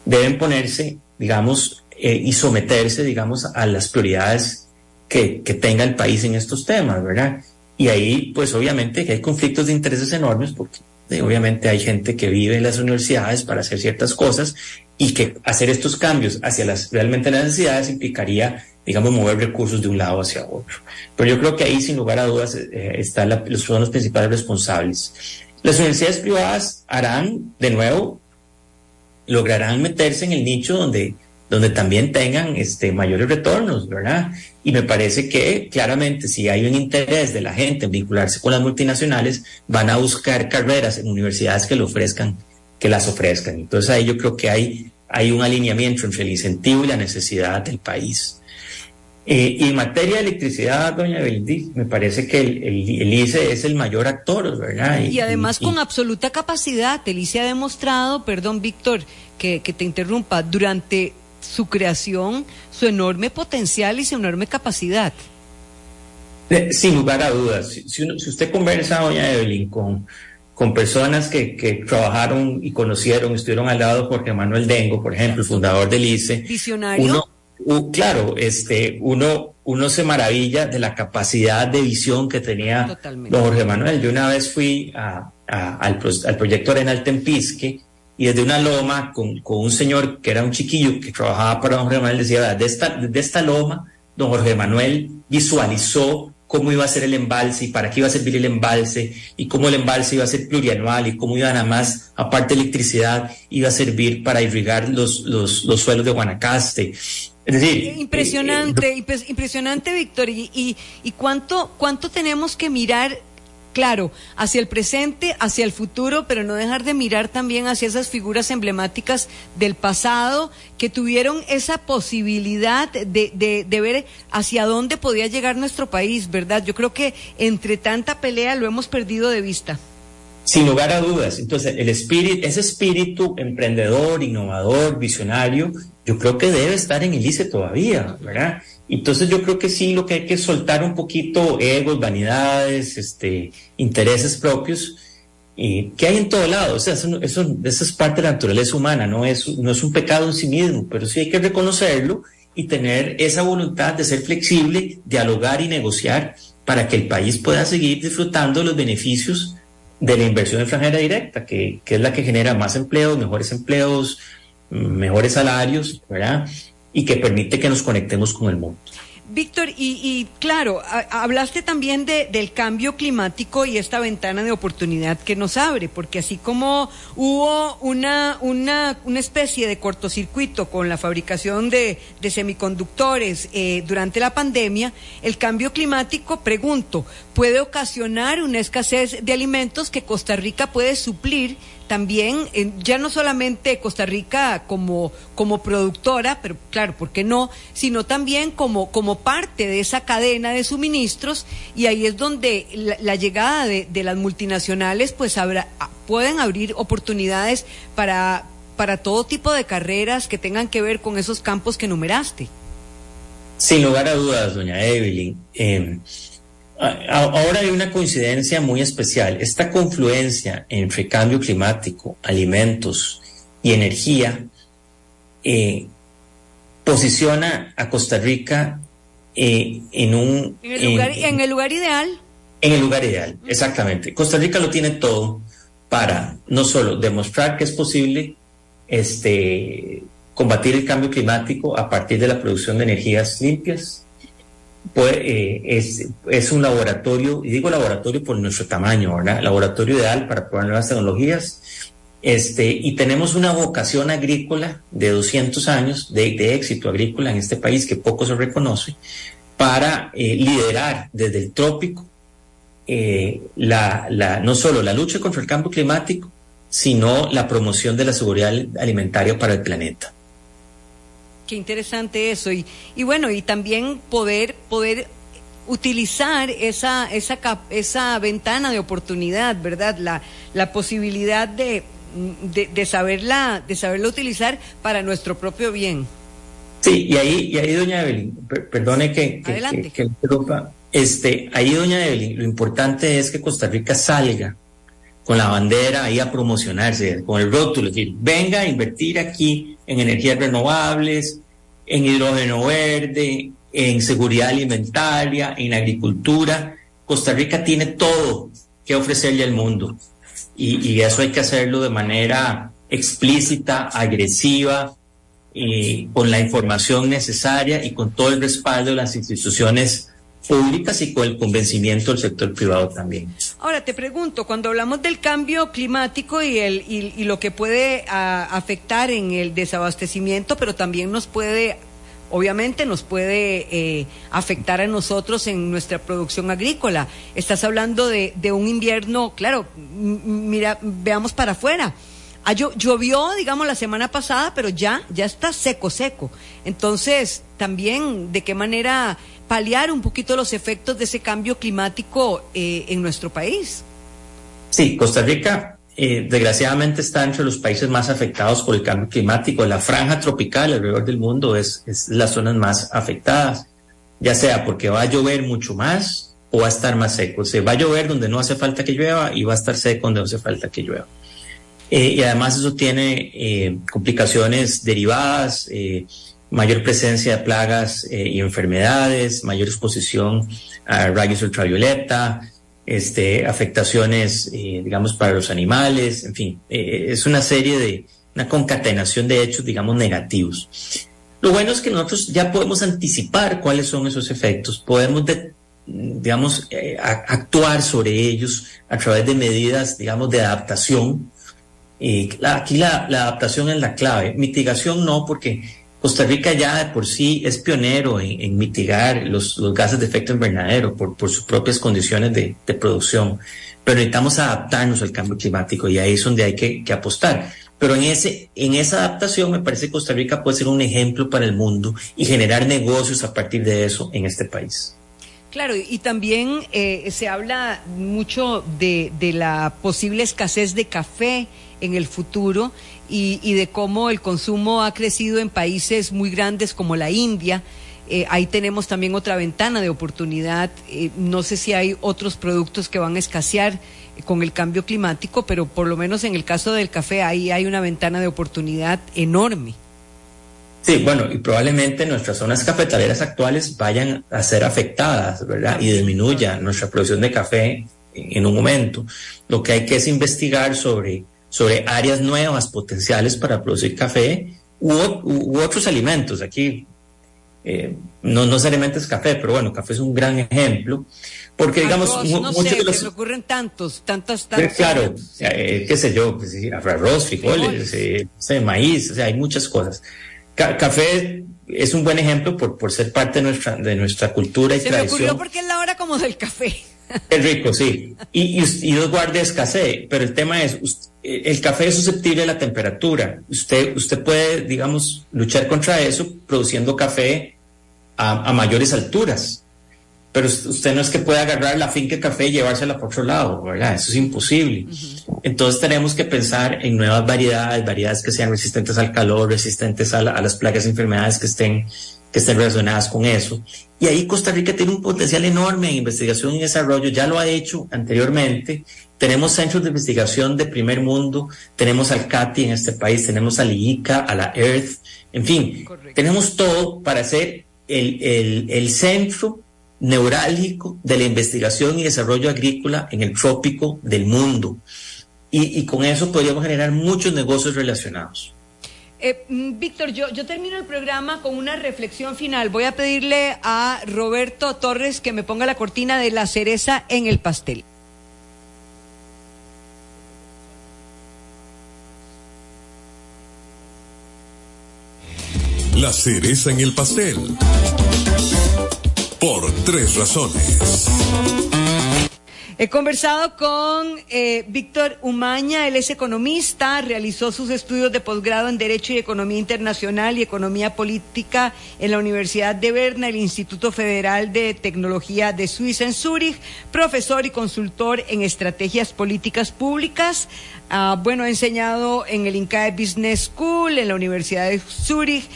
deben ponerse, digamos, eh, y someterse, digamos, a las prioridades que, que tenga el país en estos temas, ¿verdad? Y ahí, pues obviamente que hay conflictos de intereses enormes porque obviamente hay gente que vive en las universidades para hacer ciertas cosas y que hacer estos cambios hacia las realmente las necesidades implicaría digamos, mover recursos de un lado hacia otro. Pero yo creo que ahí, sin lugar a dudas, eh, están los principales responsables. Las universidades privadas harán, de nuevo, lograrán meterse en el nicho donde, donde también tengan este, mayores retornos, ¿verdad? Y me parece que claramente si hay un interés de la gente en vincularse con las multinacionales, van a buscar carreras en universidades que lo ofrezcan, que las ofrezcan. Entonces ahí yo creo que hay, hay un alineamiento entre el incentivo y la necesidad del país. Eh, y en materia de electricidad, doña Belindy, me parece que el, ICE es el mayor actor, ¿verdad? Y, además con absoluta capacidad. El ICE ha demostrado, perdón, Víctor, que, te interrumpa, durante su creación, su enorme potencial y su enorme capacidad. Eh, sin lugar a dudas. Si, usted conversa, doña Evelyn, con, con personas que, que, trabajaron y conocieron, estuvieron al lado de Jorge Manuel Dengo, por ejemplo, el fundador del ICE. Visionario. Uno, claro, este, uno, uno se maravilla de la capacidad de visión que tenía don Jorge Manuel. Yo una vez fui a, al, al, proyecto Arenal Tempisque y desde una loma con, con, un señor que era un chiquillo que trabajaba para don Jorge Manuel, decía, de esta, de esta loma, don Jorge Manuel visualizó cómo iba a ser el embalse y para qué iba a servir el embalse y cómo el embalse iba a ser plurianual y cómo iba nada más, aparte de electricidad, iba a servir para irrigar los, los, los suelos de Guanacaste. Es decir, impresionante, eh, eh, impresionante, Víctor. Y, y, y, cuánto, cuánto tenemos que mirar claro, hacia el presente, hacia el futuro, pero no dejar de mirar también hacia esas figuras emblemáticas del pasado que tuvieron esa posibilidad de, de, ver hacia dónde podía llegar nuestro país, ¿verdad? Yo creo que entre tanta pelea lo hemos perdido de vista. Sin lugar a dudas. Entonces, el espíritu, ese espíritu emprendedor, innovador, visionario, yo creo que debe estar en el ICE todavía, ¿verdad? Entonces yo creo que sí, lo que hay que soltar un poquito egos, vanidades, este, intereses propios, y que hay en todo lado. O sea, eso, eso, es parte de la naturaleza humana, no es, no es un pecado en sí mismo, pero sí hay que reconocerlo y tener esa voluntad de ser flexible, dialogar y negociar para que el país pueda seguir disfrutando los beneficios de la inversión extranjera directa, que, que es la que genera más empleos, mejores empleos, mejores salarios, ¿verdad? y que permite que nos conectemos con el mundo. Víctor, y, claro, hablaste también de, del cambio climático y esta ventana de oportunidad que nos abre, porque así como hubo una, una, una especie de cortocircuito con la fabricación de, de semiconductores eh, durante la pandemia, el cambio climático, pregunto, puede ocasionar una escasez de alimentos que Costa Rica puede suplir también, ya no solamente Costa Rica como, como productora, pero claro, ¿por qué no? Sino también como, como parte de esa cadena de suministros y ahí es donde la, llegada de, las multinacionales pues habrá, pueden abrir oportunidades para, para todo tipo de carreras que tengan que ver con esos campos que numeraste. Sin lugar a dudas, doña Evelyn. Eh, Ahora hay una coincidencia muy especial. Esta confluencia entre cambio climático, alimentos y energía eh, posiciona a Costa Rica eh, en un... ¿En el, lugar, en, el lugar ideal. En el lugar ideal, exactamente. Costa Rica lo tiene todo para no solo demostrar que es posible este, combatir el cambio climático a partir de la producción de energías limpias, pues, eh, es, un laboratorio, y digo laboratorio por nuestro tamaño. Laboratorio ideal para probar nuevas tecnologías. Este, y tenemos una vocación agrícola de 200 años de, de éxito agrícola en este país que poco se reconoce para eh, liderar desde el trópico eh, la, la, no solo la lucha contra el cambio climático, sino la promoción de la seguridad alimentaria para el planeta. Qué interesante eso. Y, y bueno, y también poder, poder utilizar esa, esa, esa ventana de oportunidad, ¿verdad? La, la posibilidad de, de, saberla, de saberla utilizar para nuestro propio bien. Sí, y ahí, y ahí doña Evelyn, perdone que, que, que, interrumpa, este, ahí doña Evelyn, lo importante es que Costa Rica salga con la bandera ahí a promocionarse, con el rótulo, es decir, venga a invertir aquí en energías renovables, en hidrógeno verde, en seguridad alimentaria, en agricultura. Costa Rica tiene todo que ofrecerle al mundo y, eso hay que hacerlo de manera explícita, agresiva, con la información necesaria y con todo el respaldo de las instituciones públicas y con el convencimiento del sector privado también. Ahora te pregunto, cuando hablamos del cambio climático y, el, y, lo que puede afectar en el desabastecimiento, pero también nos puede, obviamente nos puede eh, afectar a nosotros en nuestra producción agrícola. Estás hablando de, de un invierno, claro, mira, veamos para afuera. Ah, llovió, digamos, la semana pasada, pero ya, ya está seco, seco. Entonces, también, ¿de qué manera paliar un poquito los efectos de ese cambio climático eh, en nuestro país. Sí, Costa Rica eh, desgraciadamente está entre los países más afectados por el cambio climático. La franja tropical alrededor del mundo es, es las zonas más afectadas, ya sea porque va a llover mucho más o va a estar más seco. Se va a llover donde no hace falta que llueva y va a estar seco donde no hace falta que llueva. Eh, y además eso tiene eh, complicaciones derivadas, eh, mayor presencia de plagas y enfermedades, mayor exposición a rayos ultravioleta, este, afectaciones, digamos, para los animales, en fin, es una serie de, una concatenación de hechos, digamos, negativos. Lo bueno es que nosotros ya podemos anticipar cuáles son esos efectos, podemos, digamos, actuar sobre ellos a través de medidas, digamos, de adaptación aquí la, adaptación es la clave. Mitigación no, porque Costa Rica ya de por sí es pionero en, mitigar los, gases de efecto invernadero por, sus propias condiciones de, producción. Pero necesitamos adaptarnos al cambio climático y ahí es donde hay que, apostar. Pero en, ese, en esa adaptación me parece que Costa Rica puede ser un ejemplo para el mundo y generar negocios a partir de eso en este país. Claro, y también eh, se habla mucho de, la posible escasez de café en el futuro y, de cómo el consumo ha crecido en países muy grandes como la India. Eh, ahí tenemos también otra ventana de oportunidad. Eh, no sé si hay otros productos que van a escasear eh, con el cambio climático, pero por lo menos en el caso del café ahí hay una ventana de oportunidad enorme. Sí, bueno, y probablemente nuestras zonas cafetaleras actuales vayan a ser afectadas, ¿verdad? Y disminuya nuestra producción de café en un momento. Lo que hay que es investigar sobre sobre áreas nuevas potenciales para producir café u, otros alimentos. Aquí eh, no, no necesariamente es café, pero bueno, café es un gran ejemplo. Porque, digamos, no muchos de los. ocurren tantos, tantas, tantas. Claro, eh, qué sé yo, pues, arroz, frijoles, eh, maíz, o sea, hay muchas cosas. Café es un buen ejemplo por, por ser parte de nuestra, de nuestra cultura y tradición. Me ocurrió porque es la hora como del café. [LAUGHS] Es rico, sí. Y, y, dos guardias escasez, pero el tema es, el café es susceptible a la temperatura. Usted, usted puede, digamos, luchar contra eso produciendo café a, mayores alturas. Pero usted no es que pueda agarrar la finca de café y llevársela por otro lado, ¿verdad? Eso es imposible. Entonces tenemos que pensar en nuevas variedades, variedades que sean resistentes al calor, resistentes a, a las plagas y enfermedades que estén que estén relacionadas con eso. Y ahí Costa Rica tiene un potencial enorme en investigación y desarrollo, ya lo ha hecho anteriormente. Tenemos centros de investigación de primer mundo, tenemos al CATI en este país, tenemos al IICA, a la EARTH, en fin, tenemos todo para ser el, el, centro neurálgico de la investigación y desarrollo agrícola en el trópico del mundo. Y, y con eso podríamos generar muchos negocios relacionados. Eh, mm, Víctor, yo, yo termino el programa con una reflexión final. Voy a pedirle a Roberto Torres que me ponga la cortina de la cereza en el pastel. La cereza en el pastel. Por tres razones. He conversado con eh, Víctor Umaña, él es economista, realizó sus estudios de posgrado en Derecho y Economía Internacional y Economía Política en la Universidad de Berna, el Instituto Federal de Tecnología de Suiza en Zúrich, profesor y consultor en estrategias políticas públicas. Ah, bueno, ha enseñado en el INCAE Business School, en la Universidad de Zúrich,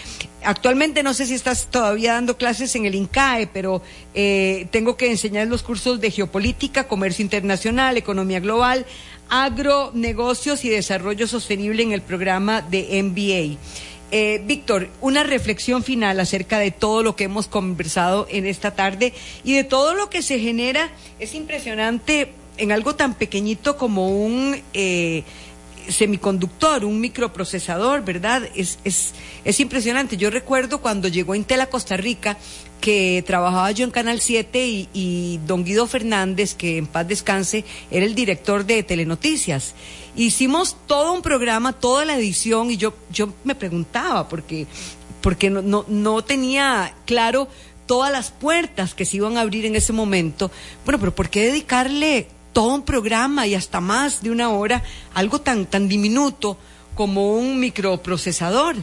Actualmente no sé si estás todavía dando clases en el INCAE, pero eh, tengo que enseñar los cursos de geopolítica, comercio internacional, economía global, agronegocios y desarrollo sostenible en el programa de MBA. Eh, Víctor, una reflexión final acerca de todo lo que hemos conversado en esta tarde y de todo lo que se genera. Es impresionante en algo tan pequeñito como un... Eh, semiconductor, un microprocesador, ¿verdad? Es, es, es impresionante. Yo recuerdo cuando llegó Intel a Costa Rica, que trabajaba yo en Canal 7 y, y, don Guido Fernández, que en paz descanse, era el director de Telenoticias. Hicimos todo un programa, toda la edición, y yo, yo me preguntaba, porque, porque no, no, no tenía claro todas las puertas que se iban a abrir en ese momento. Bueno, pero ¿por qué dedicarle todo un programa y hasta más de una hora, algo tan, tan diminuto como un microprocesador.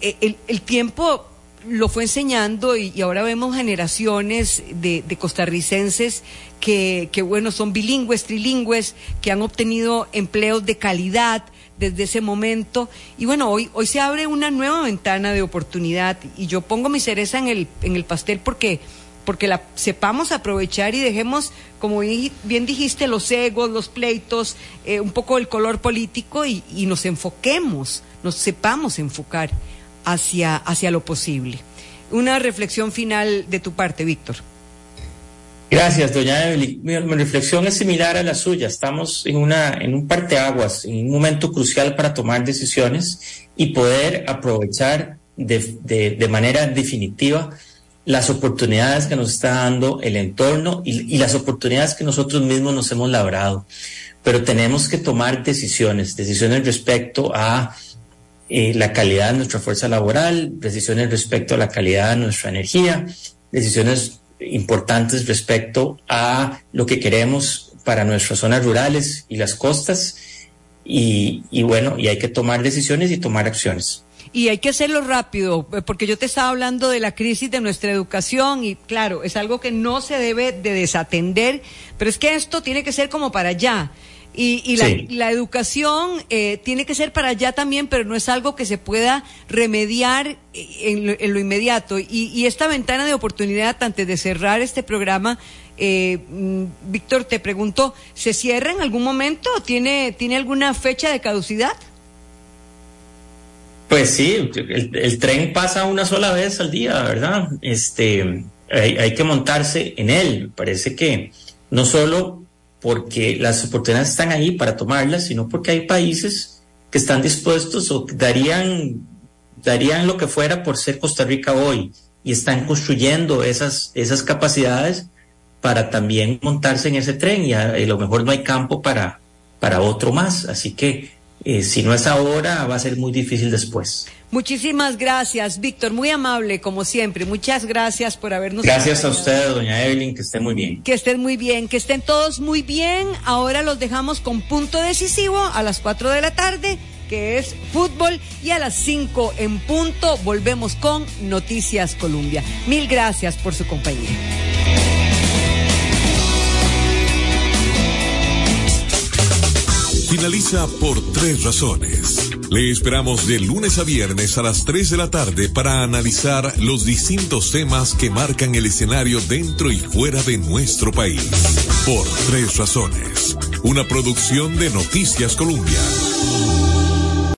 E, el, tiempo lo fue enseñando y, ahora vemos generaciones de, costarricenses que, que, bueno, son bilingües, trilingües, que han obtenido empleos de calidad desde ese momento. Y bueno, hoy, hoy se abre una nueva ventana de oportunidad y yo pongo mi cereza en el, en el pastel porque porque la sepamos aprovechar y dejemos, como bien dijiste, los egos, los pleitos, eh, un poco el color político y, nos enfoquemos, nos sepamos enfocar hacia, hacia lo posible. Una reflexión final de tu parte, Víctor. Gracias, doña Evelyn. Mi, reflexión es similar a la suya. Estamos en, una, en un parteaguas, en un momento crucial para tomar decisiones y poder aprovechar de, de manera definitiva las oportunidades que nos está dando el entorno y, las oportunidades que nosotros mismos nos hemos labrado. Pero tenemos que tomar decisiones, decisiones respecto a eh, la calidad de nuestra fuerza laboral, decisiones respecto a la calidad de nuestra energía, decisiones importantes respecto a lo que queremos para nuestras zonas rurales y las costas. Y, y bueno, y hay que tomar decisiones y tomar acciones. Y hay que hacerlo rápido, eh, porque yo te estaba hablando de la crisis de nuestra educación y claro, es algo que no se debe de desatender, pero es que esto tiene que ser como para allá. Y, la, educación eh, tiene que ser para allá también, pero no es algo que se pueda remediar en lo, inmediato. Y, esta ventana de oportunidad, antes de cerrar este programa, eh, mm, Víctor, te pregunto, ¿se cierra en algún momento? ¿Tiene, ¿Tiene alguna fecha de caducidad? Pues sí, el, tren pasa una sola vez al día, ¿verdad? Este, hay, que montarse en él. Parece que no solo porque las oportunidades están ahí para tomarlas, sino porque hay países que están dispuestos o darían, darían lo que fuera por ser Costa Rica hoy y están construyendo esas, esas capacidades para también montarse en ese tren y a, lo mejor no hay campo para, para otro más. Así que eh, si no es ahora, va a ser muy difícil después. Muchísimas gracias, Víctor, muy amable como siempre. Muchas gracias por habernos. Gracias a usted, doña Evelyn, que esté muy bien. Que estén muy bien, que estén todos muy bien. Ahora los dejamos con punto decisivo a las 4 de la tarde, que es fútbol, y a las 5 en punto volvemos con Noticias Colombia. Mil gracias por su compañía. Finaliza por tres razones. Le esperamos de lunes a viernes a las 3 de la tarde para analizar los distintos temas que marcan el escenario dentro y fuera de nuestro país. Por tres razones. Una producción de Noticias Colombia.